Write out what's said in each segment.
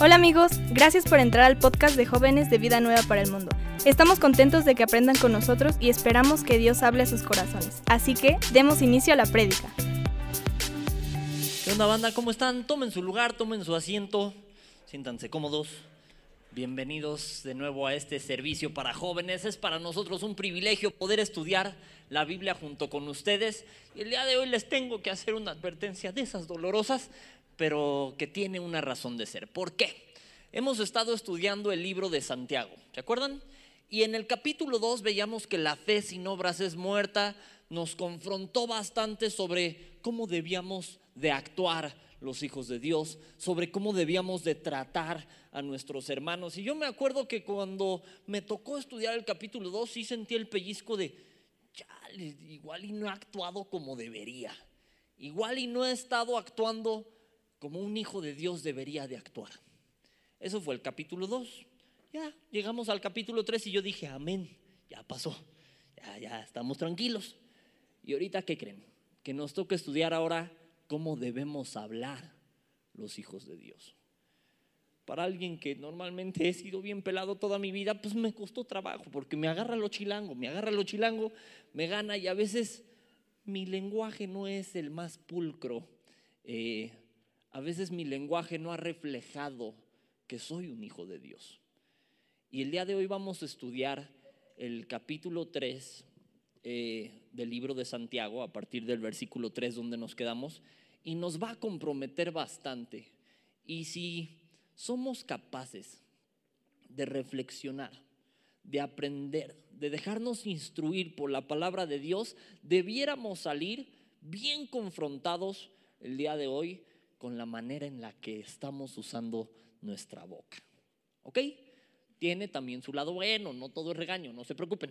Hola amigos, gracias por entrar al podcast de jóvenes de Vida Nueva para el Mundo. Estamos contentos de que aprendan con nosotros y esperamos que Dios hable a sus corazones. Así que demos inicio a la prédica. ¿Qué onda banda? ¿Cómo están? Tomen su lugar, tomen su asiento, siéntanse cómodos. Bienvenidos de nuevo a este servicio para jóvenes. Es para nosotros un privilegio poder estudiar la Biblia junto con ustedes. Y el día de hoy les tengo que hacer una advertencia de esas dolorosas, pero que tiene una razón de ser. ¿Por qué? Hemos estado estudiando el libro de Santiago, ¿se acuerdan? Y en el capítulo 2 veíamos que la fe sin obras es muerta, nos confrontó bastante sobre cómo debíamos de actuar los hijos de Dios, sobre cómo debíamos de tratar a nuestros hermanos. Y yo me acuerdo que cuando me tocó estudiar el capítulo 2 sí sentí el pellizco de, ya, igual y no he actuado como debería, igual y no he estado actuando como un hijo de Dios debería de actuar. Eso fue el capítulo 2. Ya llegamos al capítulo 3 y yo dije, amén, ya pasó, ya, ya estamos tranquilos. Y ahorita, ¿qué creen? Que nos toca estudiar ahora cómo debemos hablar los hijos de Dios. Para alguien que normalmente he sido bien pelado toda mi vida, pues me costó trabajo, porque me agarra lo chilango, me agarra lo chilango, me gana y a veces mi lenguaje no es el más pulcro. Eh, a veces mi lenguaje no ha reflejado que soy un hijo de Dios. Y el día de hoy vamos a estudiar el capítulo 3 eh, del libro de Santiago, a partir del versículo 3 donde nos quedamos, y nos va a comprometer bastante. Y si somos capaces de reflexionar, de aprender, de dejarnos instruir por la palabra de Dios, debiéramos salir bien confrontados el día de hoy con la manera en la que estamos usando nuestra boca. ¿Ok? Tiene también su lado bueno, no todo es regaño, no se preocupen,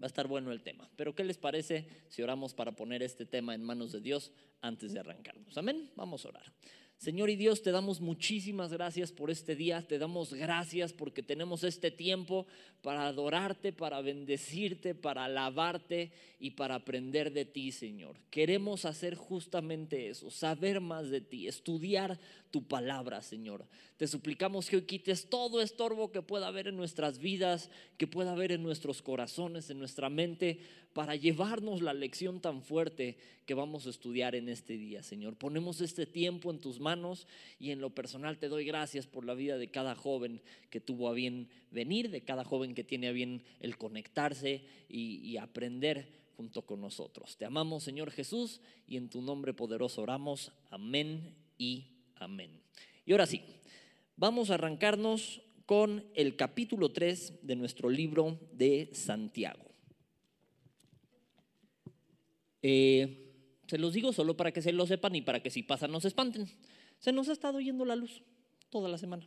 va a estar bueno el tema. Pero ¿qué les parece si oramos para poner este tema en manos de Dios antes de arrancarnos? Amén, vamos a orar. Señor y Dios, te damos muchísimas gracias por este día, te damos gracias porque tenemos este tiempo para adorarte, para bendecirte, para alabarte y para aprender de ti, Señor. Queremos hacer justamente eso, saber más de ti, estudiar tu palabra, Señor. Te suplicamos que hoy quites todo estorbo que pueda haber en nuestras vidas, que pueda haber en nuestros corazones, en nuestra mente, para llevarnos la lección tan fuerte que vamos a estudiar en este día, Señor. Ponemos este tiempo en tus manos y en lo personal te doy gracias por la vida de cada joven que tuvo a bien venir, de cada joven que tiene a bien el conectarse y, aprender junto con nosotros. Te amamos, Señor Jesús, y en tu nombre poderoso oramos. Amén y amén. Y ahora sí, vamos a arrancarnos con el capítulo 3 de nuestro libro de Santiago. Eh, se los digo solo para que se lo sepan y para que si pasa no se espanten. Se nos ha estado yendo la luz toda la semana.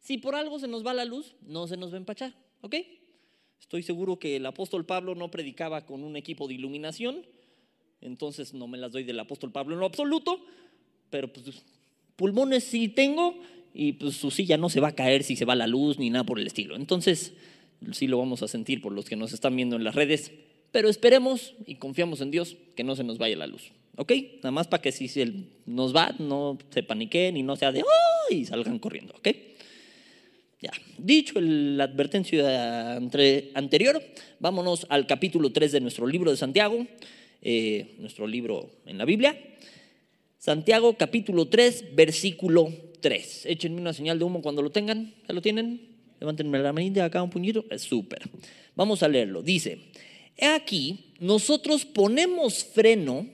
Si por algo se nos va la luz, no se nos va a empachar, ¿ok? Estoy seguro que el apóstol Pablo no predicaba con un equipo de iluminación, entonces no me las doy del apóstol Pablo en lo absoluto, pero pues pulmones sí tengo y pues su silla no se va a caer si se va la luz ni nada por el estilo. Entonces sí lo vamos a sentir por los que nos están viendo en las redes, pero esperemos y confiamos en Dios que no se nos vaya la luz. ¿Ok? Nada más para que si se nos va, no se paniquen y no sea de ¡oh! y salgan corriendo. ¿Ok? Ya. Dicho la advertencia anterior, vámonos al capítulo 3 de nuestro libro de Santiago, eh, nuestro libro en la Biblia. Santiago capítulo 3, versículo 3. Échenme una señal de humo cuando lo tengan. ¿Ya lo tienen? Levántenme la manita acá un puñito. Es súper. Vamos a leerlo. Dice, aquí, nosotros ponemos freno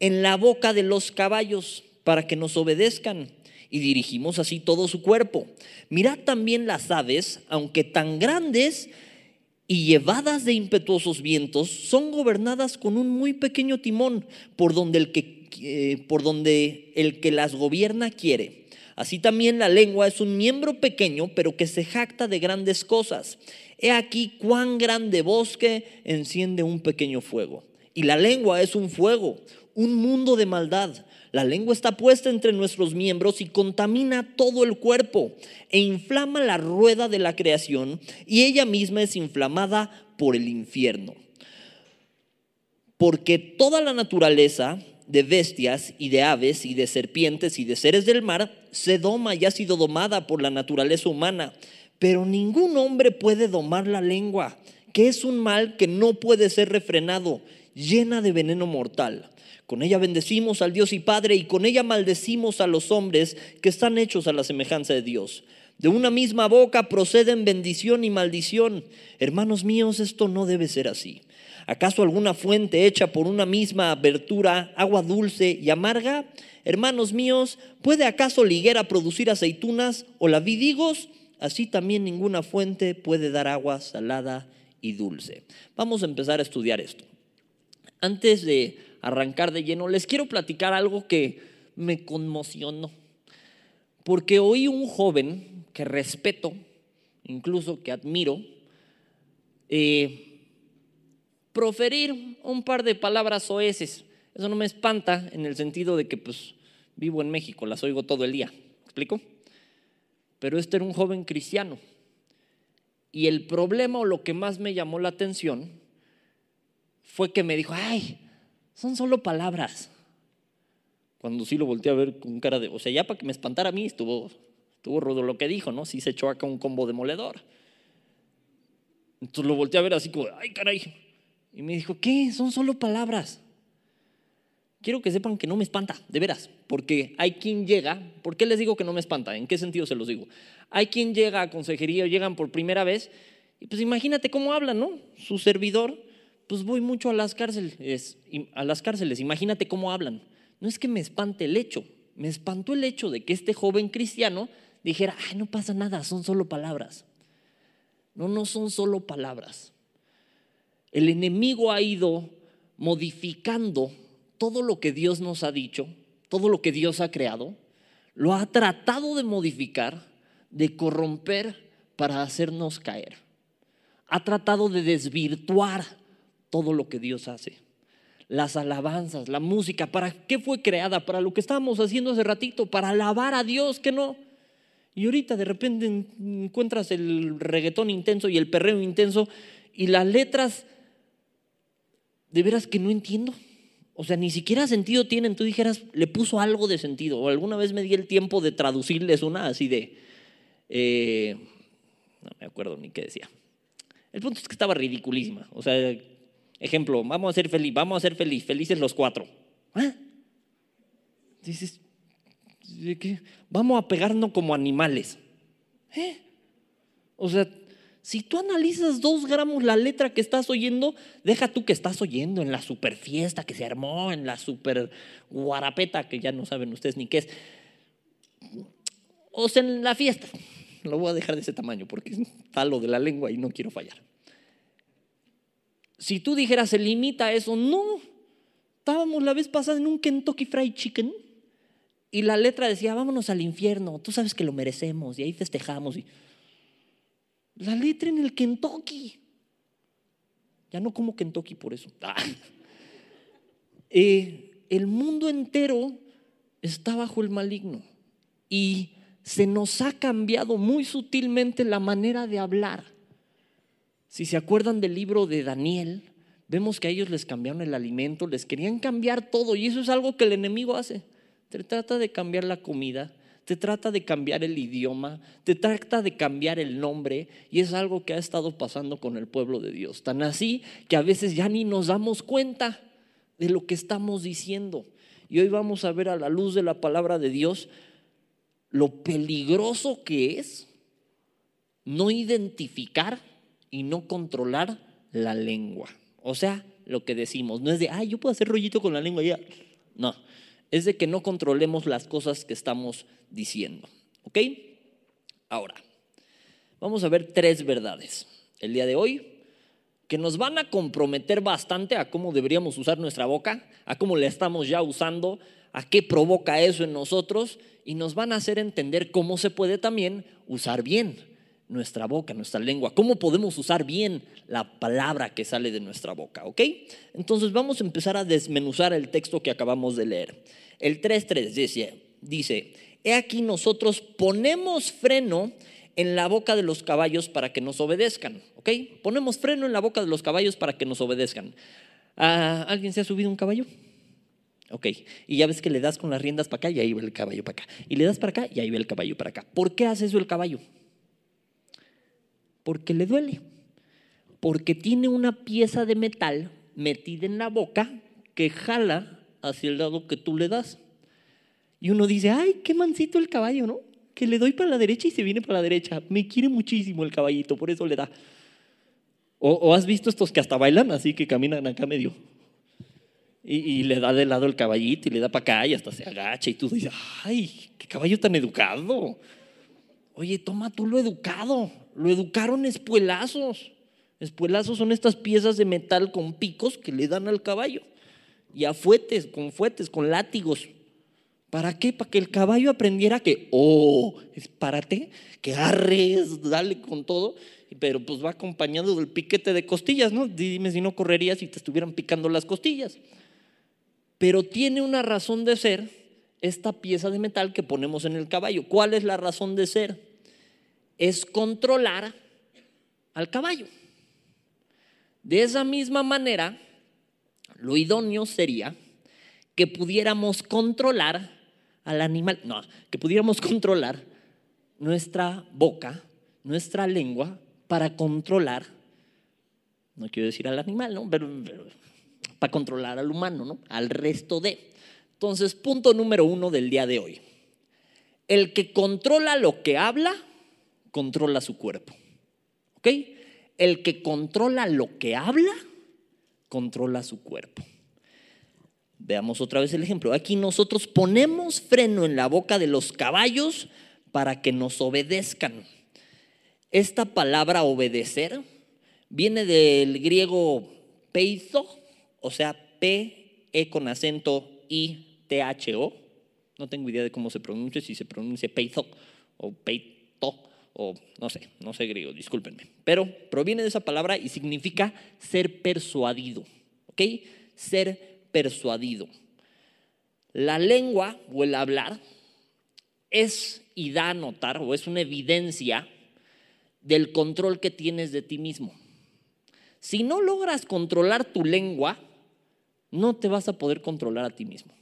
en la boca de los caballos para que nos obedezcan y dirigimos así todo su cuerpo. Mirad también las aves, aunque tan grandes y llevadas de impetuosos vientos, son gobernadas con un muy pequeño timón por donde el que, eh, por donde el que las gobierna quiere. Así también la lengua es un miembro pequeño, pero que se jacta de grandes cosas. He aquí cuán grande bosque enciende un pequeño fuego. Y la lengua es un fuego, un mundo de maldad. La lengua está puesta entre nuestros miembros y contamina todo el cuerpo e inflama la rueda de la creación y ella misma es inflamada por el infierno. Porque toda la naturaleza de bestias y de aves y de serpientes y de seres del mar se doma y ha sido domada por la naturaleza humana, pero ningún hombre puede domar la lengua, que es un mal que no puede ser refrenado, llena de veneno mortal. Con ella bendecimos al Dios y Padre y con ella maldecimos a los hombres que están hechos a la semejanza de Dios. De una misma boca proceden bendición y maldición. Hermanos míos, esto no debe ser así. ¿Acaso alguna fuente hecha por una misma abertura, agua dulce y amarga? Hermanos míos, ¿puede acaso liguera producir aceitunas o la vidigos? Así también ninguna fuente puede dar agua salada y dulce. Vamos a empezar a estudiar esto. Antes de arrancar de lleno, les quiero platicar algo que me conmocionó. Porque oí un joven que respeto, incluso que admiro, eh, proferir un par de palabras oeces. Eso no me espanta en el sentido de que pues vivo en México, las oigo todo el día. explico? Pero este era un joven cristiano. Y el problema o lo que más me llamó la atención fue que me dijo, ay, son solo palabras. Cuando sí lo volteé a ver con cara de, o sea, ya para que me espantara a mí estuvo, estuvo rudo lo que dijo, ¿no? Sí se echó acá un combo demoledor. Entonces lo volteé a ver así como, ay, caray, y me dijo, ¿qué? Son solo palabras. Quiero que sepan que no me espanta, de veras, porque hay quien llega, ¿por qué les digo que no me espanta? ¿En qué sentido se los digo? Hay quien llega a consejería o llegan por primera vez, y pues imagínate cómo hablan, ¿no? Su servidor, pues voy mucho a las cárceles, a las cárceles, imagínate cómo hablan. No es que me espante el hecho, me espantó el hecho de que este joven cristiano dijera, ay, no pasa nada, son solo palabras. No, no son solo palabras el enemigo ha ido modificando todo lo que Dios nos ha dicho, todo lo que Dios ha creado, lo ha tratado de modificar, de corromper para hacernos caer. Ha tratado de desvirtuar todo lo que Dios hace. Las alabanzas, la música, ¿para qué fue creada? Para lo que estábamos haciendo hace ratito, para alabar a Dios, que no. Y ahorita de repente encuentras el reggaetón intenso y el perreo intenso y las letras de veras que no entiendo. O sea, ni siquiera sentido tienen. Tú dijeras, le puso algo de sentido. O alguna vez me di el tiempo de traducirles una así de... Eh, no me acuerdo ni qué decía. El punto es que estaba ridiculísima. O sea, ejemplo, vamos a ser feliz, vamos a ser feliz, felices los cuatro. ¿Ah? Dices, ¿de qué? Vamos a pegarnos como animales. ¿Eh? O sea, si tú analizas dos gramos la letra que estás oyendo, deja tú que estás oyendo en la super fiesta que se armó, en la super guarapeta que ya no saben ustedes ni qué es. O sea, en la fiesta. Lo voy a dejar de ese tamaño porque es talo de la lengua y no quiero fallar. Si tú dijeras, se limita a eso, no. Estábamos la vez pasada en un Kentucky Fried Chicken y la letra decía, vámonos al infierno, tú sabes que lo merecemos y ahí festejamos. Y, la letra en el Kentucky. Ya no como Kentucky por eso. Ah. Eh, el mundo entero está bajo el maligno y se nos ha cambiado muy sutilmente la manera de hablar. Si se acuerdan del libro de Daniel, vemos que a ellos les cambiaron el alimento, les querían cambiar todo y eso es algo que el enemigo hace. Te trata de cambiar la comida, te trata de cambiar el idioma, te trata de cambiar el nombre y es algo que ha estado pasando con el pueblo de Dios. Tan así que a veces ya ni nos damos cuenta de lo que estamos diciendo. Y hoy vamos a ver a la luz de la palabra de Dios lo peligroso que es no identificar y no controlar la lengua. O sea, lo que decimos, no es de, ay, yo puedo hacer rollito con la lengua ya. No, es de que no controlemos las cosas que estamos diciendo. ¿Ok? Ahora, vamos a ver tres verdades el día de hoy que nos van a comprometer bastante a cómo deberíamos usar nuestra boca, a cómo la estamos ya usando, a qué provoca eso en nosotros y nos van a hacer entender cómo se puede también usar bien nuestra boca, nuestra lengua, cómo podemos usar bien la palabra que sale de nuestra boca, ¿ok? Entonces vamos a empezar a desmenuzar el texto que acabamos de leer. El 3.3 dice, dice, he aquí nosotros ponemos freno en la boca de los caballos para que nos obedezcan. ¿Ok? Ponemos freno en la boca de los caballos para que nos obedezcan. Ah, ¿Alguien se ha subido un caballo? Ok, y ya ves que le das con las riendas para acá y ahí va el caballo para acá. Y le das para acá y ahí va el caballo para acá. ¿Por qué hace eso el caballo? Porque le duele. Porque tiene una pieza de metal metida en la boca que jala hacia el lado que tú le das. Y uno dice, ay, qué mansito el caballo, ¿no? Que le doy para la derecha y se viene para la derecha. Me quiere muchísimo el caballito, por eso le da. O, o has visto estos que hasta bailan así, que caminan acá medio y, le da de lado el caballito y le da para acá y hasta se agacha y tú dices, ay, qué caballo tan educado. Oye, toma tú lo educado. Lo educaron espuelazos. Espuelazos son estas piezas de metal con picos que le dan al caballo. Y a fuetes, con fuetes, con látigos. ¿Para qué? Para que el caballo aprendiera que, oh, espárate, que arres, dale con todo, pero pues va acompañado del piquete de costillas, ¿no? Dime si no correrías si te estuvieran picando las costillas pero tiene una razón de ser esta pieza de metal que ponemos en el caballo. ¿Cuál es la razón de ser? Es controlar al caballo. De esa misma manera, lo idóneo sería que pudiéramos controlar al animal, no, que pudiéramos controlar nuestra boca, nuestra lengua, para controlar, no quiero decir al animal, ¿no? pero para controlar al humano, ¿no? Al resto de. Entonces, punto número uno del día de hoy. El que controla lo que habla, controla su cuerpo. ¿Ok? El que controla lo que habla, controla su cuerpo. Veamos otra vez el ejemplo. Aquí nosotros ponemos freno en la boca de los caballos para que nos obedezcan. Esta palabra obedecer viene del griego peizo, o sea, P, E con acento I, T, H, O. No tengo idea de cómo se pronuncia, si se pronuncia peito o peito o no sé, no sé griego, discúlpenme. Pero proviene de esa palabra y significa ser persuadido, ¿ok? Ser persuadido. La lengua o el hablar es y da a notar o es una evidencia del control que tienes de ti mismo. Si no logras controlar tu lengua, no te vas a poder controlar a ti mismo.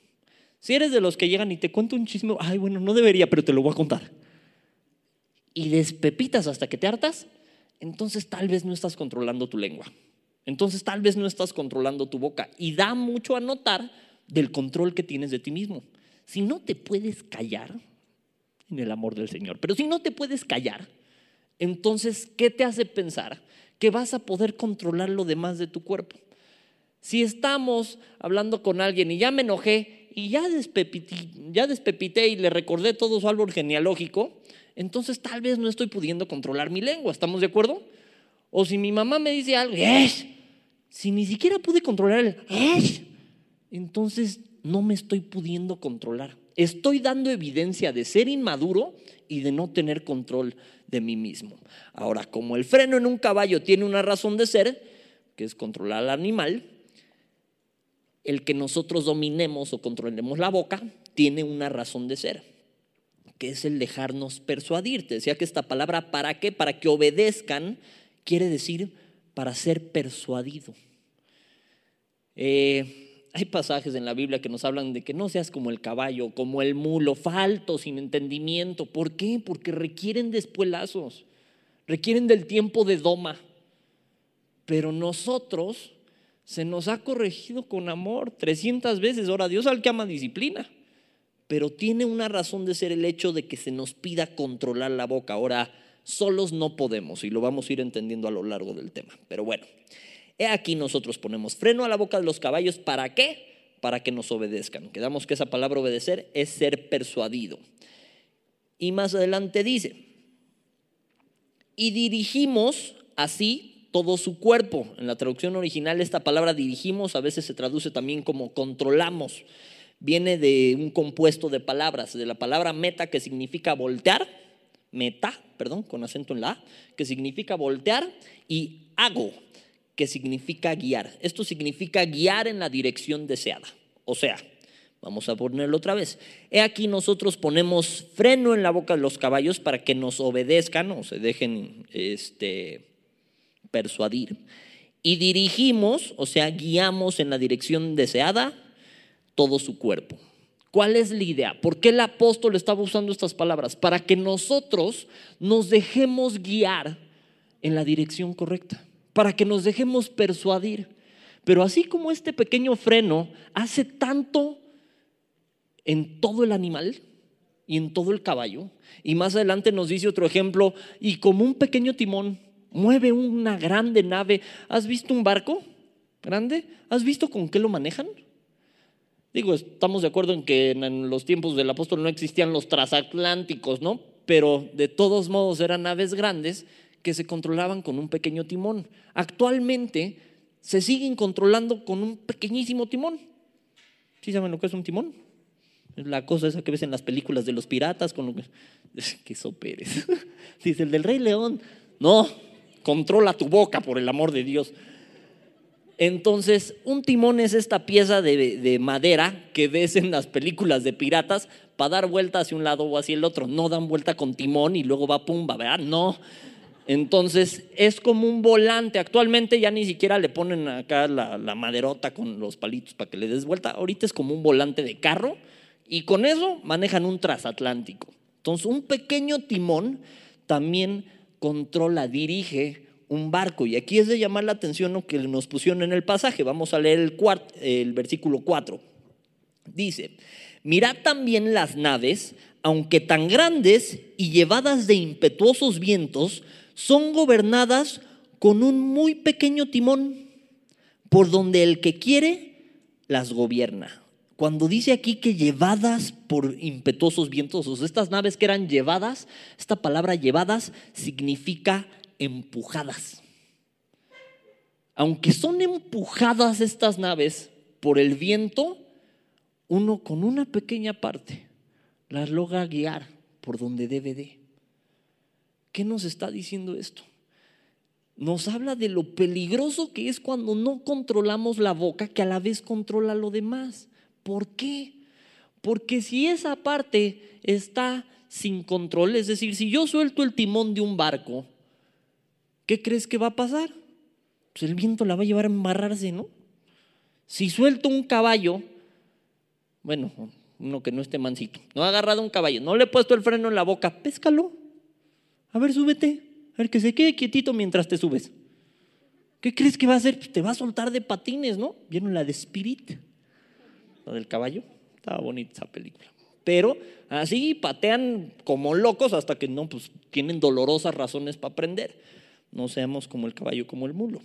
Si eres de los que llegan y te cuento un chisme, ay, bueno, no debería, pero te lo voy a contar. Y despepitas hasta que te hartas, entonces tal vez no estás controlando tu lengua. Entonces tal vez no estás controlando tu boca. Y da mucho a notar del control que tienes de ti mismo. Si no te puedes callar, en el amor del Señor, pero si no te puedes callar, entonces, ¿qué te hace pensar que vas a poder controlar lo demás de tu cuerpo? Si estamos hablando con alguien y ya me enojé y ya despepité, ya despepité y le recordé todo su árbol genealógico, entonces tal vez no estoy pudiendo controlar mi lengua, ¿estamos de acuerdo? O si mi mamá me dice algo, ¡es! Si ni siquiera pude controlar el ¡es! Entonces no me estoy pudiendo controlar. Estoy dando evidencia de ser inmaduro y de no tener control de mí mismo. Ahora, como el freno en un caballo tiene una razón de ser, que es controlar al animal, el que nosotros dominemos o controlemos la boca tiene una razón de ser, que es el dejarnos persuadir. Te decía que esta palabra, ¿para qué? Para que obedezcan, quiere decir para ser persuadido. Eh, hay pasajes en la Biblia que nos hablan de que no seas como el caballo, como el mulo, falto, sin entendimiento. ¿Por qué? Porque requieren de espuelazos, requieren del tiempo de doma. Pero nosotros se nos ha corregido con amor 300 veces. Ahora, Dios al que ama disciplina, pero tiene una razón de ser el hecho de que se nos pida controlar la boca. Ahora, solos no podemos y lo vamos a ir entendiendo a lo largo del tema. Pero bueno, he aquí nosotros ponemos freno a la boca de los caballos. ¿Para qué? Para que nos obedezcan. Quedamos que esa palabra obedecer es ser persuadido. Y más adelante dice, y dirigimos así todo su cuerpo. En la traducción original esta palabra dirigimos a veces se traduce también como controlamos. Viene de un compuesto de palabras, de la palabra meta que significa voltear, meta, perdón, con acento en la que significa voltear, y hago, que significa guiar. Esto significa guiar en la dirección deseada. O sea, vamos a ponerlo otra vez. He aquí nosotros ponemos freno en la boca de los caballos para que nos obedezcan o se dejen este, persuadir. Y dirigimos, o sea, guiamos en la dirección deseada todo su cuerpo. ¿Cuál es la idea? ¿Por qué el apóstol estaba usando estas palabras? Para que nosotros nos dejemos guiar en la dirección correcta, para que nos dejemos persuadir. Pero así como este pequeño freno hace tanto en todo el animal y en todo el caballo, y más adelante nos dice otro ejemplo, y como un pequeño timón mueve una grande nave. ¿Has visto un barco grande? ¿Has visto con qué lo manejan? Digo, estamos de acuerdo en que en los tiempos del apóstol no existían los transatlánticos, ¿no? Pero de todos modos eran naves grandes que se controlaban con un pequeño timón. Actualmente se siguen controlando con un pequeñísimo timón. ¿Sí saben lo que es un timón? La cosa esa que ves en las películas de los piratas con lo que... ¡Qué soperes! Dice el del Rey León. No, controla tu boca por el amor de Dios. Entonces, un timón es esta pieza de, madera que ves en las películas de piratas para dar vuelta hacia un lado o hacia el otro. No dan vuelta con timón y luego va pumba, ¿verdad? No. Entonces, es como un volante. Actualmente ya ni siquiera le ponen acá la, la maderota con los palitos para que le des vuelta. Ahorita es como un volante de carro y con eso manejan un transatlántico. Entonces, un pequeño timón también controla, dirige un barco. Y aquí es de llamar la atención lo que nos pusieron en el pasaje. Vamos a leer el, el versículo 4. Dice, mirad también las naves, aunque tan grandes y llevadas de impetuosos vientos, son gobernadas con un muy pequeño timón, por donde el que quiere las gobierna. Cuando dice aquí que llevadas por impetuosos vientos, estas naves que eran llevadas, esta palabra llevadas significa empujadas. Aunque son empujadas estas naves por el viento, uno con una pequeña parte las logra guiar por donde debe de. ¿Qué nos está diciendo esto? Nos habla de lo peligroso que es cuando no controlamos la boca, que a la vez controla lo demás. ¿Por qué? Porque si esa parte está sin control, es decir, si yo suelto el timón de un barco, ¿qué crees que va a pasar? Pues el viento la va a llevar a embarrarse, ¿no? Si suelto un caballo, bueno, uno que no esté mansito, no ha agarrado un caballo, no le he puesto el freno en la boca, péscalo. A ver, súbete. A ver, que se quede quietito mientras te subes. ¿Qué crees que va a hacer? Pues te va a soltar de patines, ¿no? ¿Vieron la de Spirit? La del caballo. Estaba bonita esa película. Pero así patean como locos hasta que no, pues tienen dolorosas razones para aprender. No seamos como el caballo, como el mulo.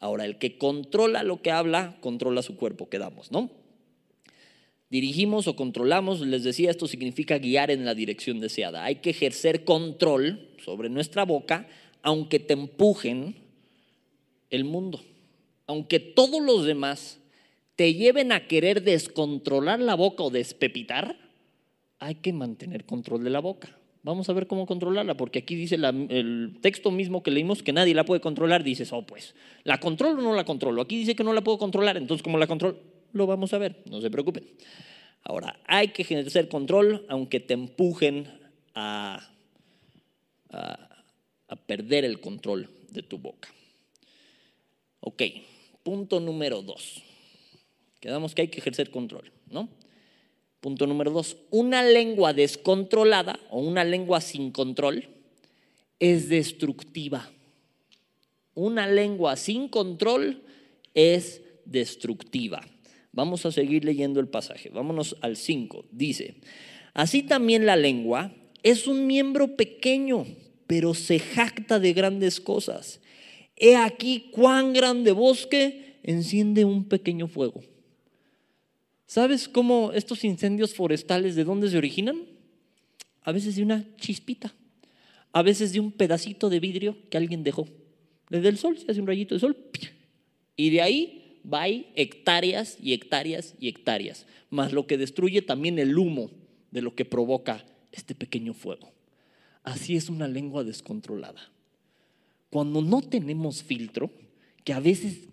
Ahora, el que controla lo que habla, controla su cuerpo, quedamos, ¿no? Dirigimos o controlamos, les decía, esto significa guiar en la dirección deseada. Hay que ejercer control sobre nuestra boca, aunque te empujen el mundo. Aunque todos los demás te lleven a querer descontrolar la boca o despepitar, hay que mantener control de la boca. Vamos a ver cómo controlarla, porque aquí dice el texto mismo que leímos que nadie la puede controlar. Dices, oh, pues, ¿la controlo o no la controlo? Aquí dice que no la puedo controlar, entonces, ¿cómo la controlo? Lo vamos a ver, no se preocupen. Ahora, hay que ejercer control, aunque te empujen a, a perder el control de tu boca. Ok, punto número dos. Quedamos que hay que ejercer control, ¿no? Punto número dos, una lengua descontrolada o una lengua sin control es destructiva. Una lengua sin control es destructiva. Vamos a seguir leyendo el pasaje. Vámonos al 5. Dice, así también la lengua es un miembro pequeño, pero se jacta de grandes cosas. He aquí cuán grande bosque enciende un pequeño fuego. ¿Sabes cómo estos incendios forestales de dónde se originan? A veces de una chispita, a veces de un pedacito de vidrio que alguien dejó. Desde el sol se hace un rayito de sol y de ahí va hectáreas y hectáreas y hectáreas, más lo que destruye también el humo de lo que provoca este pequeño fuego. Así es una lengua descontrolada. Cuando no tenemos filtro, que a veces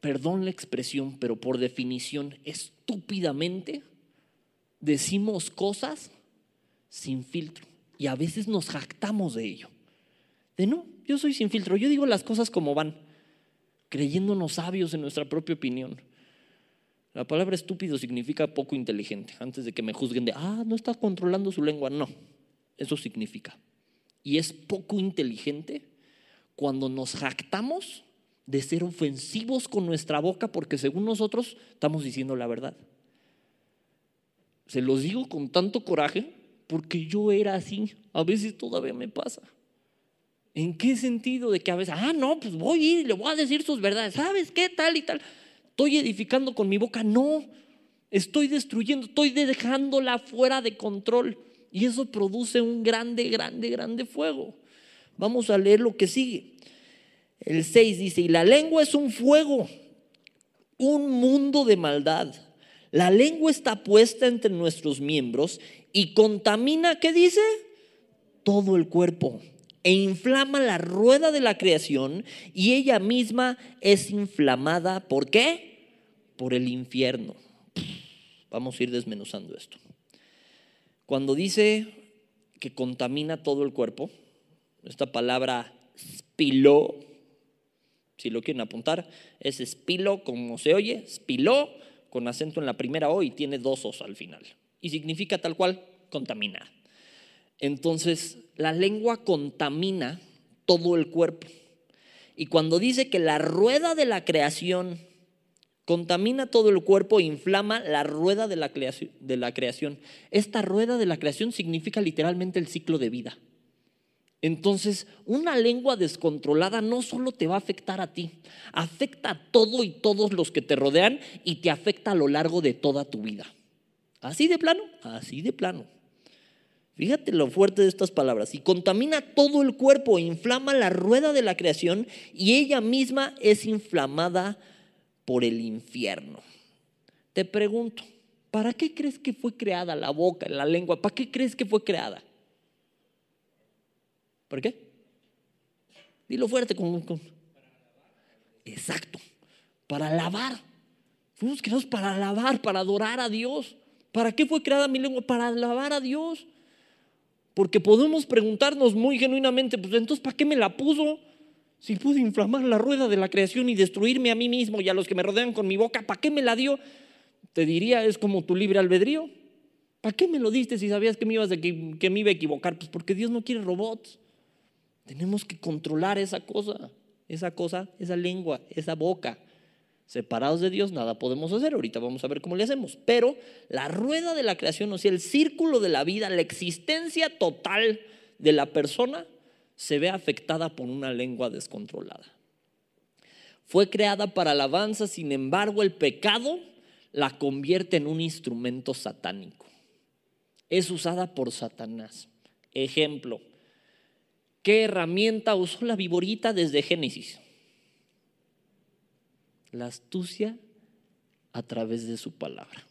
perdón la expresión, pero por definición, estúpidamente decimos cosas sin filtro. Y a veces nos jactamos de ello. De no, yo soy sin filtro, yo digo las cosas como van, creyéndonos sabios en nuestra propia opinión. La palabra estúpido significa poco inteligente. Antes de que me juzguen de, ah, no está controlando su lengua. No, eso significa. Y es poco inteligente cuando nos jactamos de ser ofensivos con nuestra boca porque según nosotros estamos diciendo la verdad. Se los digo con tanto coraje porque yo era así. A veces todavía me pasa. ¿En qué sentido? De que a veces, ah, no, pues voy a ir y le voy a decir sus verdades. ¿Sabes qué? Tal y tal. ¿Estoy edificando con mi boca? No. Estoy destruyendo, estoy dejándola fuera de control. Y eso produce un grande, grande, grande fuego. Vamos a leer lo que sigue. El 6 dice, y la lengua es un fuego, un mundo de maldad. La lengua está puesta entre nuestros miembros y contamina, ¿qué dice? Todo el cuerpo e inflama la rueda de la creación y ella misma es inflamada. ¿Por qué? Por el infierno. Vamos a ir desmenuzando esto. Cuando dice que contamina todo el cuerpo, esta palabra spiló, si lo quieren apuntar, es spilo como se oye, spiló con acento en la primera O y tiene dos Os al final. Y significa tal cual contaminar. Entonces, la lengua contamina todo el cuerpo. Y cuando dice que la rueda de la creación contamina todo el cuerpo, inflama la rueda de la, creación, Esta rueda de la creación significa literalmente el ciclo de vida. Entonces, una lengua descontrolada no solo te va a afectar a ti, afecta a todo y todos los que te rodean y te afecta a lo largo de toda tu vida. Así de plano, así de plano. Fíjate lo fuerte de estas palabras. Y contamina todo el cuerpo, inflama la rueda de la creación y ella misma es inflamada por el infierno. Te pregunto, ¿para qué crees que fue creada la boca, la lengua? ¿Para qué crees que fue creada? ¿Por qué? Dilo fuerte. Con, Exacto. Para alabar. Fuimos creados para alabar, para adorar a Dios. ¿Para qué fue creada mi lengua? Para alabar a Dios. Porque podemos preguntarnos muy genuinamente, pues entonces, ¿para qué me la puso? Si pude inflamar la rueda de la creación y destruirme a mí mismo y a los que me rodean con mi boca, ¿para qué me la dio? Te diría, es como tu libre albedrío. ¿Para qué me lo diste si sabías que me, ibas que me iba a equivocar? Pues porque Dios no quiere robots. Tenemos que controlar esa cosa, esa cosa, esa lengua, esa boca. Separados de Dios nada podemos hacer. Ahorita vamos a ver cómo le hacemos. Pero la rueda de la creación, o sea, el círculo de la vida, la existencia total de la persona, se ve afectada por una lengua descontrolada. Fue creada para alabanza, sin embargo, el pecado la convierte en un instrumento satánico. Es usada por Satanás. Ejemplo, ¿Qué herramienta usó la viborita desde Génesis? La astucia a través de su palabra.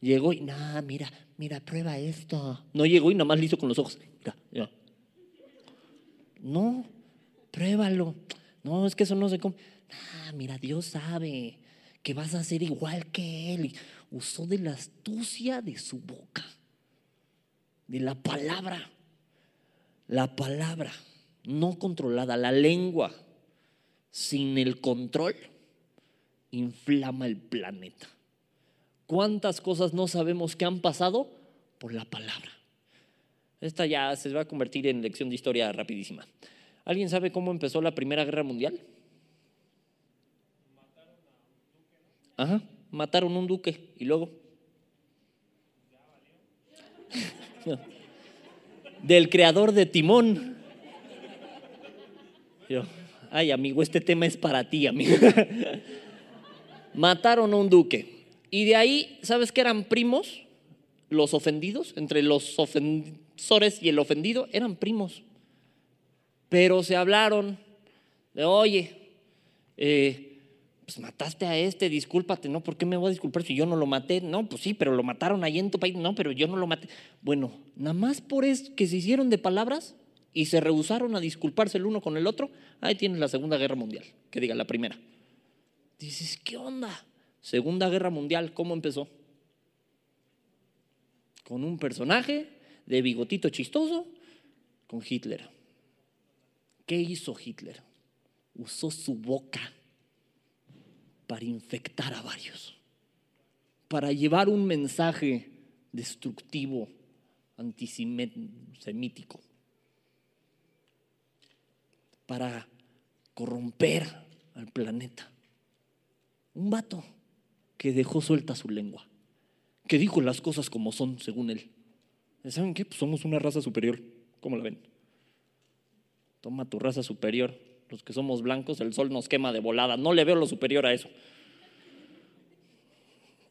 Llegó y, nada, mira, mira, prueba esto. No llegó y nada más le hizo con los ojos. No, pruébalo. No, es que eso no se come. Ah, mira, Dios sabe que vas a ser igual que Él. usó de la astucia de su boca, de la palabra. La palabra no controlada, la lengua sin el control, inflama el planeta. ¿Cuántas cosas no sabemos que han pasado por la palabra? Esta ya se va a convertir en lección de historia rapidísima. ¿Alguien sabe cómo empezó la Primera Guerra Mundial? Ajá, mataron un duque y luego. del creador de Timón. Yo, ay amigo, este tema es para ti, amigo. Mataron a un duque. Y de ahí, ¿sabes qué eran primos? Los ofendidos, entre los ofensores y el ofendido, eran primos. Pero se hablaron de, oye, eh, pues mataste a este, discúlpate, ¿no? ¿Por qué me voy a disculpar si yo no lo maté? No, pues sí, pero lo mataron ahí en tu país, no, pero yo no lo maté. Bueno, nada más por eso que se hicieron de palabras y se rehusaron a disculparse el uno con el otro, ahí tienes la Segunda Guerra Mundial, que diga la primera. Dices, ¿qué onda? Segunda Guerra Mundial, ¿cómo empezó? Con un personaje de bigotito chistoso, con Hitler. ¿Qué hizo Hitler? Usó su boca para infectar a varios, para llevar un mensaje destructivo, antisemítico, para corromper al planeta. Un vato que dejó suelta su lengua, que dijo las cosas como son, según él. ¿Saben qué? Pues somos una raza superior. ¿Cómo la ven? Toma tu raza superior. Los que somos blancos, el sol nos quema de volada. No le veo lo superior a eso.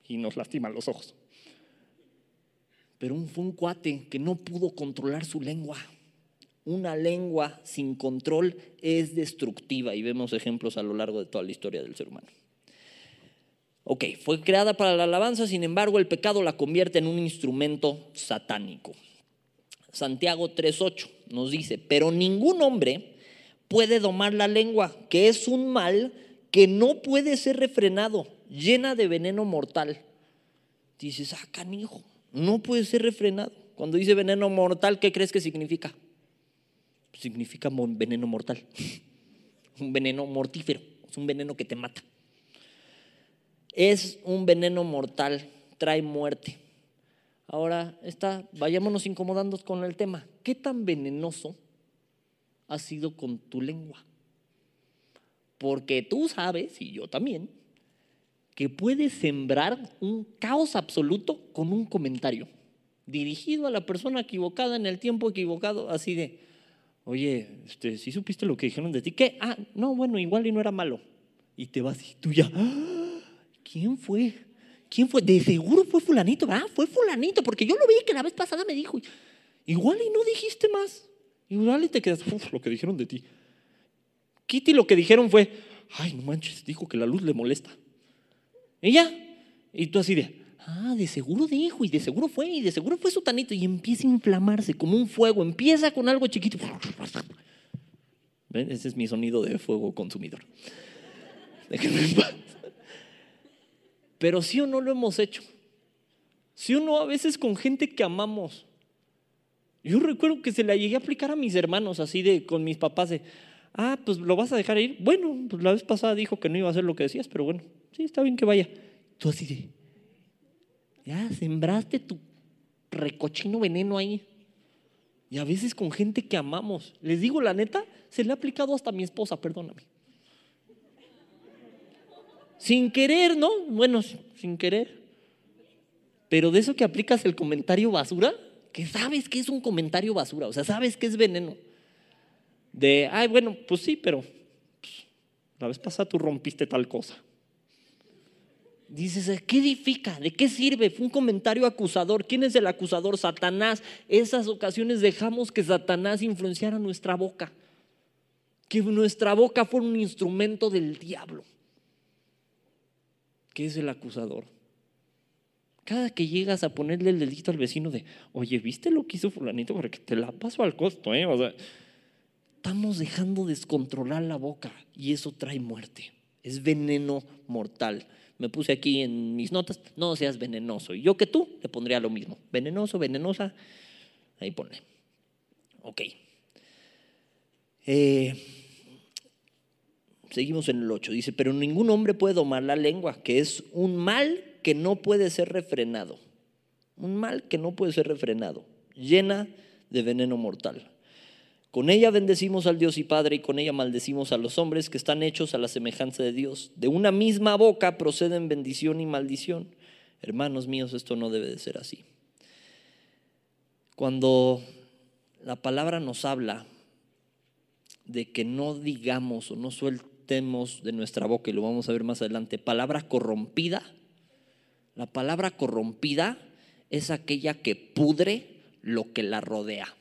Y nos lastima los ojos. Pero fue un cuate que no pudo controlar su lengua. Una lengua sin control es destructiva y vemos ejemplos a lo largo de toda la historia del ser humano. Ok, fue creada para la alabanza, sin embargo el pecado la convierte en un instrumento satánico. Santiago 3.8 nos dice, pero ningún hombre puede domar la lengua, que es un mal que no puede ser refrenado, llena de veneno mortal. Dices, ah, canijo, no puede ser refrenado. Cuando dice veneno mortal, ¿qué crees que significa? Significa veneno mortal. un veneno mortífero, es un veneno que te mata. Es un veneno mortal, trae muerte. Ahora está, vayámonos incomodando con el tema. ¿Qué tan venenoso ha sido con tu lengua? Porque tú sabes, y yo también, que puedes sembrar un caos absoluto con un comentario dirigido a la persona equivocada en el tiempo equivocado, así de, oye, este, ¿sí supiste lo que dijeron de ti? ¿Qué? Ah, no, bueno, igual y no era malo. Y te vas y tú ya, ¿quién fue? ¿Quién fue? De seguro fue fulanito, ¿verdad? Fue fulanito, porque yo lo vi que la vez pasada me dijo, igual y no dijiste más. Igual y te quedas, uff, lo que dijeron de ti. Kitty lo que dijeron fue, ay, no manches, dijo que la luz le molesta. Y ya, y tú así de, ah, de seguro dijo, y de seguro fue, y de seguro fue su tanito, y empieza a inflamarse como un fuego, empieza con algo chiquito. ¿Ven? Ese es mi sonido de fuego consumidor. Déjenme en. Pero sí o no lo hemos hecho. Sí o no a veces con gente que amamos. Yo recuerdo que se la llegué a aplicar a mis hermanos, así de con mis papás, de, ah, pues lo vas a dejar ir. Bueno, pues la vez pasada dijo que no iba a hacer lo que decías, pero bueno, sí, está bien que vaya. Tú así de, ya sembraste tu recochino veneno ahí. Y a veces con gente que amamos. Les digo la neta, se le ha aplicado hasta a mi esposa, perdóname sin querer, ¿no? Bueno, sin querer. Pero de eso que aplicas el comentario basura, que sabes que es un comentario basura, o sea, sabes que es veneno. De, ay, bueno, pues sí, pero pues, la vez pasada tú rompiste tal cosa. Dices, ¿qué edifica? ¿De qué sirve? Fue un comentario acusador. ¿Quién es el acusador? Satanás. Esas ocasiones dejamos que Satanás influenciara nuestra boca. Que nuestra boca fuera un instrumento del diablo. ¿Qué es el acusador? Cada que llegas a ponerle el dedito al vecino de, oye, ¿viste lo que hizo fulanito? Porque te la paso al costo, ¿eh? O sea, estamos dejando descontrolar la boca y eso trae muerte. Es veneno mortal. Me puse aquí en mis notas, no seas venenoso. Y yo que tú le pondría lo mismo. Venenoso, venenosa. Ahí pone. Ok. Eh, seguimos en el 8, dice, pero ningún hombre puede domar la lengua, que es un mal que no puede ser refrenado. Un mal que no puede ser refrenado, llena de veneno mortal. Con ella bendecimos al Dios y Padre y con ella maldecimos a los hombres que están hechos a la semejanza de Dios. De una misma boca proceden bendición y maldición. Hermanos míos, esto no debe de ser así. Cuando la palabra nos habla de que no digamos o no sueltemos de nuestra boca, y lo vamos a ver más adelante, palabra corrompida. La palabra corrompida es aquella que pudre lo que la rodea.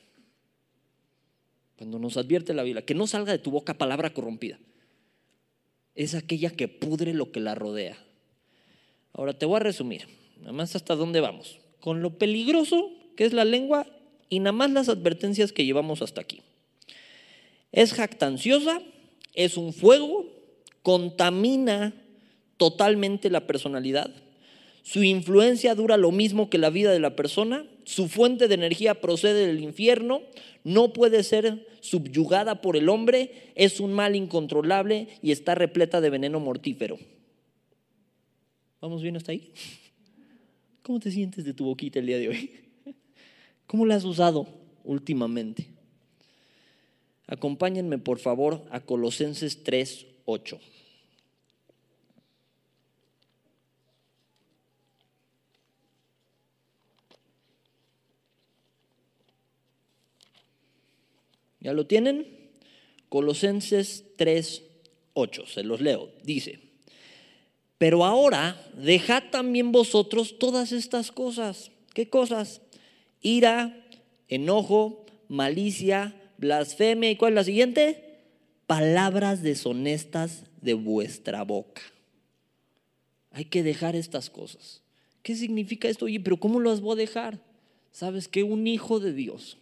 Cuando nos advierte la Biblia, que no salga de tu boca palabra corrompida. Es aquella que pudre lo que la rodea. Ahora te voy a resumir, nada más hasta dónde vamos. Con lo peligroso que es la lengua y nada más las advertencias que llevamos hasta aquí. Es jactanciosa, es un fuego, contamina totalmente la personalidad. Su influencia dura lo mismo que la vida de la persona. Su fuente de energía procede del infierno. No puede ser subyugada por el hombre. Es un mal incontrolable y está repleta de veneno mortífero. ¿Vamos bien hasta ahí? ¿Cómo te sientes de tu boquita el día de hoy? ¿Cómo la has usado últimamente? Acompáñenme por favor a Colosenses 3, 8. ¿Ya lo tienen? Colosenses 3, 8, se los leo. Dice, pero ahora dejad también vosotros todas estas cosas. ¿Qué cosas? Ira, enojo, malicia, blasfemia. ¿Y cuál es la siguiente? Palabras deshonestas de vuestra boca. Hay que dejar estas cosas. ¿Qué significa esto? Oye, pero ¿cómo las voy a dejar? ¿Sabes que un hijo de Dios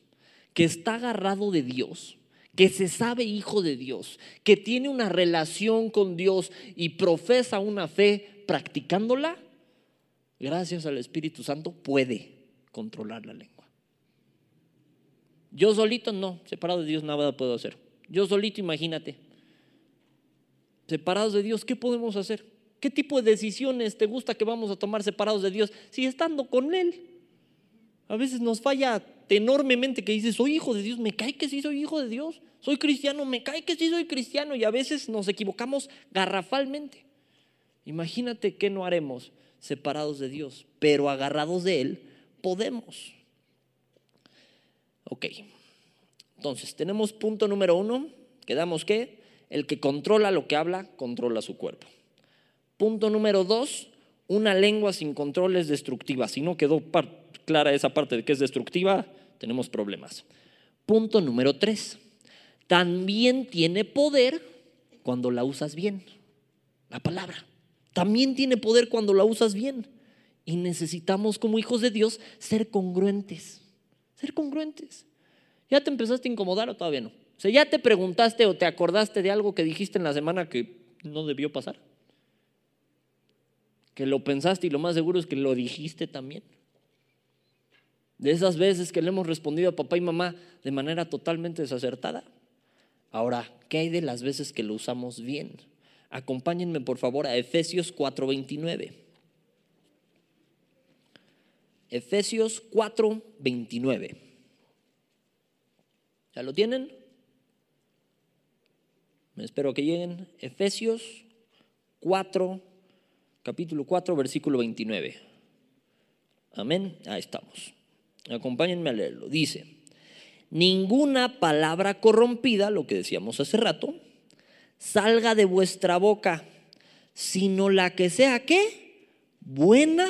que está agarrado de Dios, que se sabe hijo de Dios, que tiene una relación con Dios y profesa una fe practicándola, gracias al Espíritu Santo puede controlar la lengua. Yo solito no, separado de Dios nada puedo hacer. Yo solito imagínate. Separados de Dios, ¿qué podemos hacer? ¿Qué tipo de decisiones te gusta que vamos a tomar separados de Dios si estando con Él? A veces nos falla enormemente que dices, soy hijo de Dios, me cae que sí soy hijo de Dios, soy cristiano, me cae que sí soy cristiano y a veces nos equivocamos garrafalmente. Imagínate qué no haremos separados de Dios, pero agarrados de Él podemos. Ok, entonces tenemos punto número uno, quedamos que el que controla lo que habla, controla su cuerpo. Punto número dos, una lengua sin control es destructiva. Si no quedó clara esa parte de que es destructiva, tenemos problemas. Punto número tres, también tiene poder cuando la usas bien. La palabra. También tiene poder cuando la usas bien. Y necesitamos como hijos de Dios ser congruentes. Ser congruentes. ¿Ya te empezaste a incomodar o todavía no? O sea, ¿ya te preguntaste o te acordaste de algo que dijiste en la semana que no debió pasar? Que lo pensaste y lo más seguro es que lo dijiste también. De esas veces que le hemos respondido a papá y mamá de manera totalmente desacertada. Ahora, ¿qué hay de las veces que lo usamos bien? Acompáñenme por favor a Efesios 4:29. Efesios 4:29. ¿Ya lo tienen? Me espero que lleguen. Efesios 4, capítulo 4, versículo 29. Amén. Ahí estamos. Acompáñenme a leerlo. Dice, ninguna palabra corrompida, lo que decíamos hace rato, salga de vuestra boca, sino la que sea qué? Buena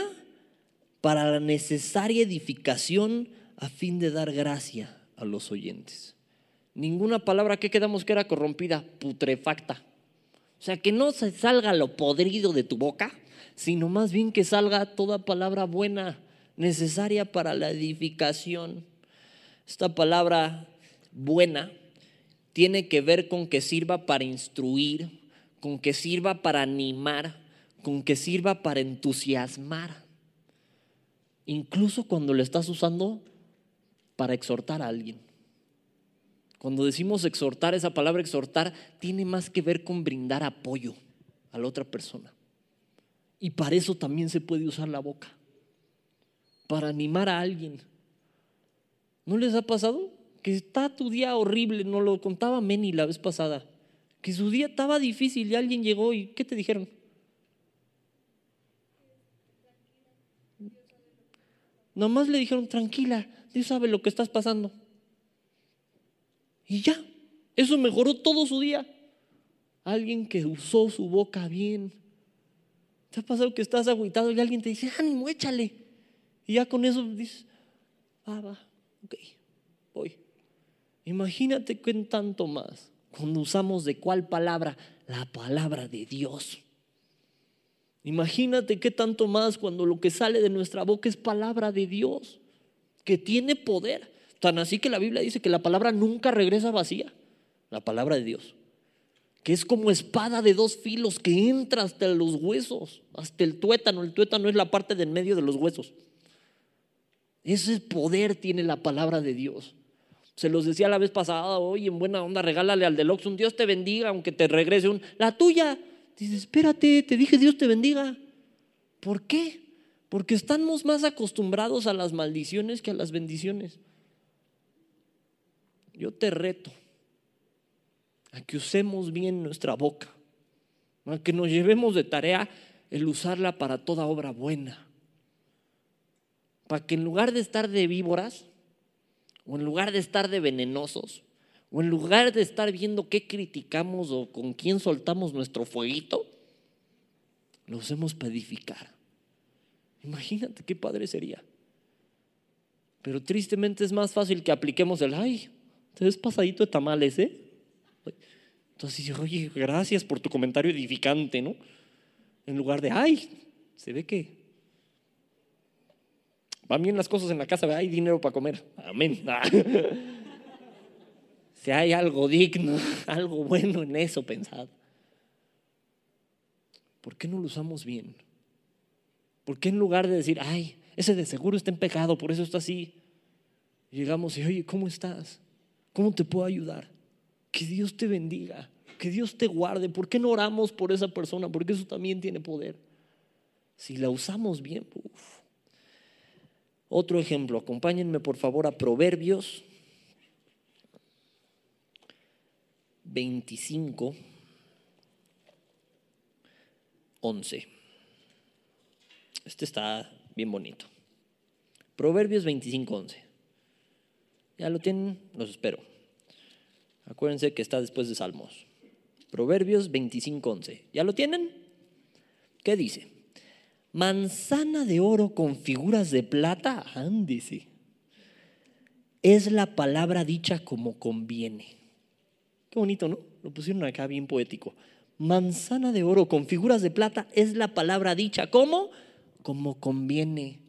para la necesaria edificación a fin de dar gracia a los oyentes. Ninguna palabra que quedamos que era corrompida, putrefacta. O sea, que no salga lo podrido de tu boca, sino más bien que salga toda palabra buena necesaria para la edificación. Esta palabra buena tiene que ver con que sirva para instruir, con que sirva para animar, con que sirva para entusiasmar. Incluso cuando le estás usando para exhortar a alguien. Cuando decimos exhortar, esa palabra exhortar tiene más que ver con brindar apoyo a la otra persona. Y para eso también se puede usar la boca para animar a alguien. ¿No les ha pasado? Que está tu día horrible, nos lo contaba Meni la vez pasada, que su día estaba difícil y alguien llegó y ¿qué te dijeron? Nomás le dijeron, tranquila, Dios sabe lo que estás pasando. Y ya, eso mejoró todo su día. Alguien que usó su boca bien. ¿Te ha pasado que estás agüitado y alguien te dice, ánimo, échale? Y ya con eso dices, ah, va, ok, voy. Imagínate que en tanto más, cuando usamos de cuál palabra, la palabra de Dios. Imagínate qué tanto más cuando lo que sale de nuestra boca es palabra de Dios, que tiene poder. Tan así que la Biblia dice que la palabra nunca regresa vacía, la palabra de Dios, que es como espada de dos filos que entra hasta los huesos, hasta el tuétano. El tuétano es la parte del medio de los huesos. Ese poder tiene la palabra de Dios. Se los decía la vez pasada, hoy en buena onda, regálale al del un Dios te bendiga, aunque te regrese un, la tuya. Dice, espérate, te dije Dios te bendiga. ¿Por qué? Porque estamos más acostumbrados a las maldiciones que a las bendiciones. Yo te reto a que usemos bien nuestra boca, a que nos llevemos de tarea el usarla para toda obra buena, para que en lugar de estar de víboras, o en lugar de estar de venenosos, o en lugar de estar viendo qué criticamos o con quién soltamos nuestro fueguito, lo usemos para edificar. Imagínate qué padre sería. Pero tristemente es más fácil que apliquemos el, ay, te ves pasadito de tamales, ¿eh? Entonces, oye, gracias por tu comentario edificante, ¿no? En lugar de, ay, se ve que van bien las cosas en la casa, hay dinero para comer. Amén. si hay algo digno, algo bueno en eso, pensad. ¿Por qué no lo usamos bien? ¿Por qué en lugar de decir, ay, ese de seguro está en pecado, por eso está así? Llegamos y, oye, ¿cómo estás? ¿Cómo te puedo ayudar? Que Dios te bendiga, que Dios te guarde. ¿Por qué no oramos por esa persona? Porque eso también tiene poder. Si la usamos bien, Otro ejemplo, acompáñenme por favor a Proverbios 25, 11. Este está bien bonito. Proverbios 25, 11. ¿Ya lo tienen? Los espero. Acuérdense que está después de Salmos. Proverbios 25:11. ¿Ya lo tienen? ¿Qué dice? Manzana de oro con figuras de plata, ándese. Es la palabra dicha como conviene. Qué bonito, ¿no? Lo pusieron acá bien poético. Manzana de oro con figuras de plata es la palabra dicha. ¿Cómo? Como conviene.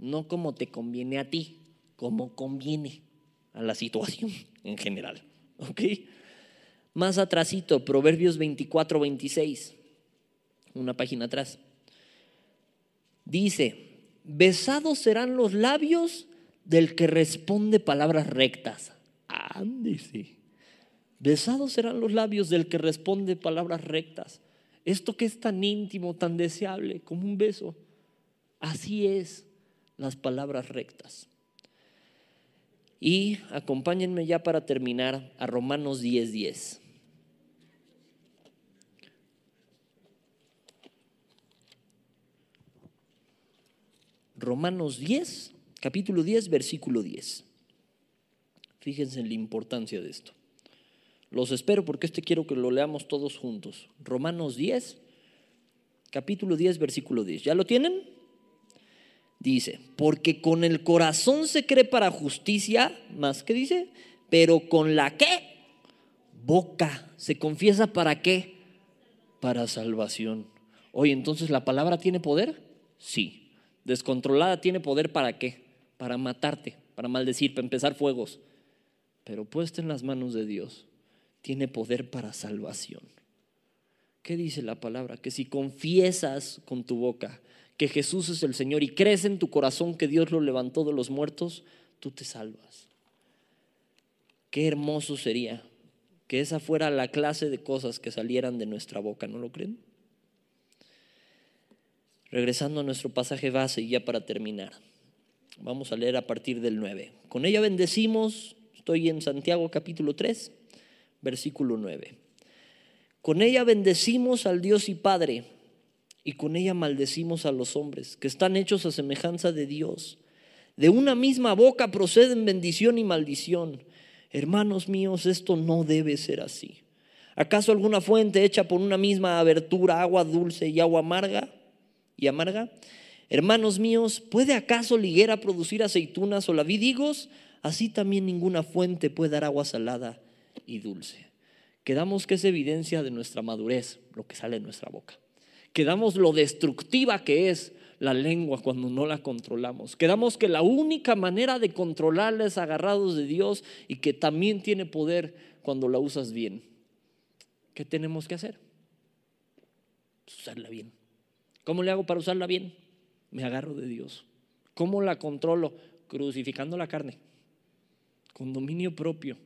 No como te conviene a ti, como conviene a la situación en general. ¿Ok? Más atrásito, Proverbios 24, 26, una página atrás. Dice, besados serán los labios del que responde palabras rectas. Ándese. Besados serán los labios del que responde palabras rectas. Esto que es tan íntimo, tan deseable como un beso. Así es las palabras rectas. Y acompáñenme ya para terminar a Romanos 10:10. 10. Romanos 10, capítulo 10, versículo 10. Fíjense en la importancia de esto. Los espero porque este quiero que lo leamos todos juntos. Romanos 10, capítulo 10, versículo 10. ¿Ya lo tienen? Dice, porque con el corazón se cree para justicia, más que dice, pero con la qué? Boca. Se confiesa para qué? Para salvación. Oye, entonces la palabra tiene poder? Sí. Descontrolada tiene poder para qué? Para matarte, para maldecir, para empezar fuegos. Pero puesta en las manos de Dios, tiene poder para salvación. ¿Qué dice la palabra? Que si confiesas con tu boca que Jesús es el Señor y crees en tu corazón que Dios lo levantó de los muertos, tú te salvas. Qué hermoso sería que esa fuera la clase de cosas que salieran de nuestra boca, ¿no lo creen? Regresando a nuestro pasaje base y ya para terminar, vamos a leer a partir del 9. Con ella bendecimos, estoy en Santiago capítulo 3, versículo 9. Con ella bendecimos al Dios y Padre y con ella maldecimos a los hombres, que están hechos a semejanza de Dios. De una misma boca proceden bendición y maldición. Hermanos míos, esto no debe ser así. ¿Acaso alguna fuente hecha por una misma abertura, agua dulce y agua amarga y amarga? Hermanos míos, ¿puede acaso liguera producir aceitunas o la vidigos? Así también ninguna fuente puede dar agua salada y dulce. Quedamos que es evidencia de nuestra madurez, lo que sale de nuestra boca. Quedamos lo destructiva que es la lengua cuando no la controlamos. Quedamos que la única manera de controlarla es agarrados de Dios y que también tiene poder cuando la usas bien. ¿Qué tenemos que hacer? Usarla bien. ¿Cómo le hago para usarla bien? Me agarro de Dios. ¿Cómo la controlo? Crucificando la carne, con dominio propio.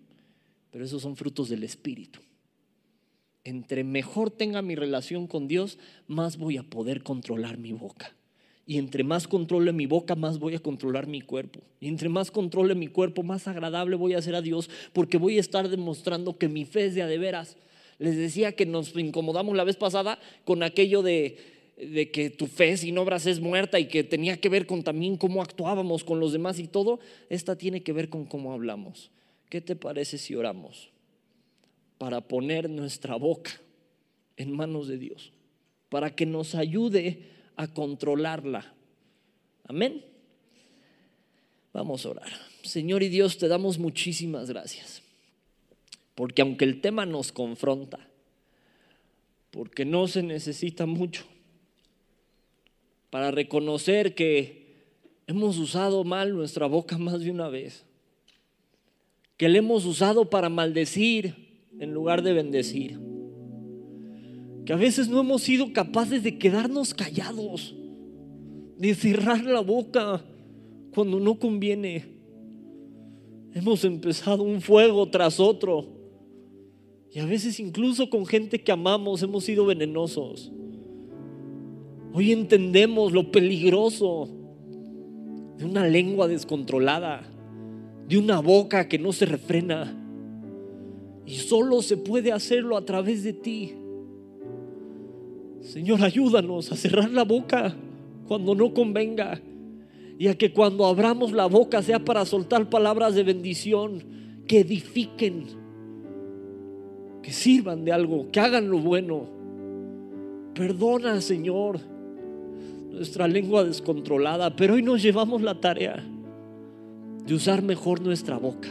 Pero esos son frutos del Espíritu entre mejor tenga mi relación con Dios, más voy a poder controlar mi boca. Y entre más controle mi boca, más voy a controlar mi cuerpo. Y entre más controle mi cuerpo, más agradable voy a hacer a Dios, porque voy a estar demostrando que mi fe es de a de veras. Les decía que nos incomodamos la vez pasada con aquello de, de que tu fe sin obras es muerta y que tenía que ver con también cómo actuábamos con los demás y todo. Esta tiene que ver con cómo hablamos. ¿Qué te parece si oramos? Para poner nuestra boca en manos de Dios, para que nos ayude a controlarla. Amén. Vamos a orar. Señor y Dios, te damos muchísimas gracias. Porque aunque el tema nos confronta, porque no se necesita mucho para reconocer que hemos usado mal nuestra boca más de una vez, que le hemos usado para maldecir en lugar de bendecir que a veces no hemos sido capaces de quedarnos callados, de cerrar la boca cuando no conviene. Hemos empezado un fuego tras otro y a veces incluso con gente que amamos hemos sido venenosos. Hoy entendemos lo peligroso de una lengua descontrolada, de una boca que no se refrena. Y solo se puede hacerlo a través de ti. Señor, ayúdanos a cerrar la boca cuando no convenga y a que cuando abramos la boca sea para soltar palabras de bendición que edifiquen, que sirvan de algo, que hagan lo bueno. Perdona, Señor, nuestra lengua descontrolada, pero hoy nos llevamos la tarea de usar mejor nuestra boca,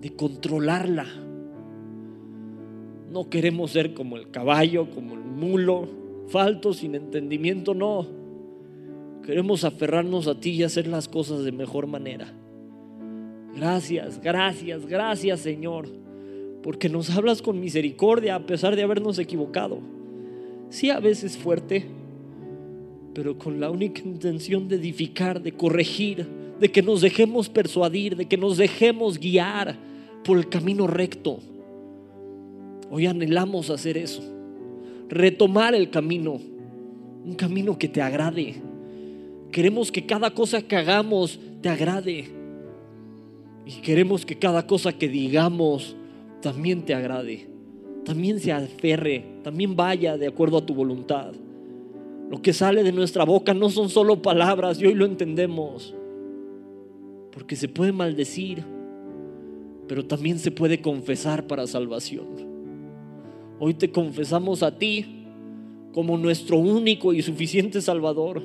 de controlarla no queremos ser como el caballo, como el mulo, falto, sin entendimiento, no. Queremos aferrarnos a ti y hacer las cosas de mejor manera. Gracias, gracias, gracias Señor, porque nos hablas con misericordia a pesar de habernos equivocado. Sí, a veces fuerte, pero con la única intención de edificar, de corregir, de que nos dejemos persuadir, de que nos dejemos guiar por el camino recto. Hoy anhelamos hacer eso. Retomar el camino. Un camino que te agrade. Queremos que cada cosa que hagamos te agrade. Y queremos que cada cosa que digamos también te agrade. También se aferre. También vaya de acuerdo a tu voluntad. Lo que sale de nuestra boca no son solo palabras y hoy lo entendemos. Porque se puede maldecir, pero también se puede confesar para salvación. Hoy te confesamos a ti como nuestro único y suficiente Salvador.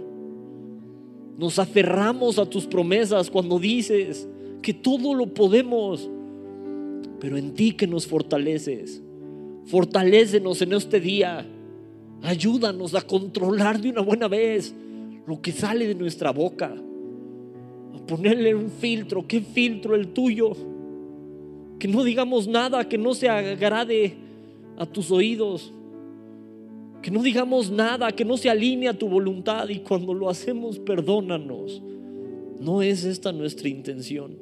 Nos aferramos a tus promesas cuando dices que todo lo podemos, pero en ti que nos fortaleces. Fortalécenos en este día. Ayúdanos a controlar de una buena vez lo que sale de nuestra boca. A ponerle un filtro. ¿Qué filtro el tuyo? Que no digamos nada que no se agrade a tus oídos. Que no digamos nada, que no se alinee a tu voluntad y cuando lo hacemos, perdónanos. No es esta nuestra intención.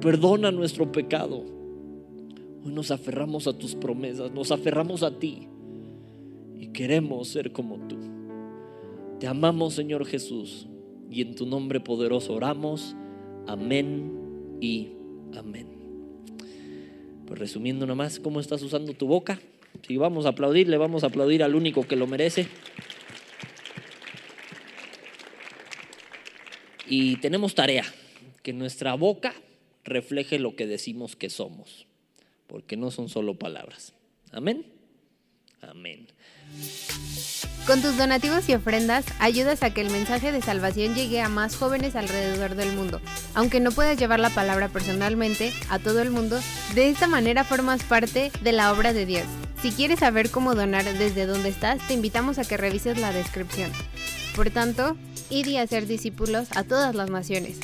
Perdona nuestro pecado. Hoy nos aferramos a tus promesas, nos aferramos a ti y queremos ser como tú. Te amamos, Señor Jesús, y en tu nombre poderoso oramos. Amén y amén. Pues resumiendo nomás, ¿cómo estás usando tu boca? Si vamos a aplaudir, le vamos a aplaudir al único que lo merece. Y tenemos tarea, que nuestra boca refleje lo que decimos que somos, porque no son solo palabras. Amén. Amén. Con tus donativos y ofrendas ayudas a que el mensaje de salvación llegue a más jóvenes alrededor del mundo. Aunque no puedas llevar la palabra personalmente a todo el mundo, de esta manera formas parte de la obra de Dios. Si quieres saber cómo donar desde donde estás, te invitamos a que revises la descripción. Por tanto, id y hacer discípulos a todas las naciones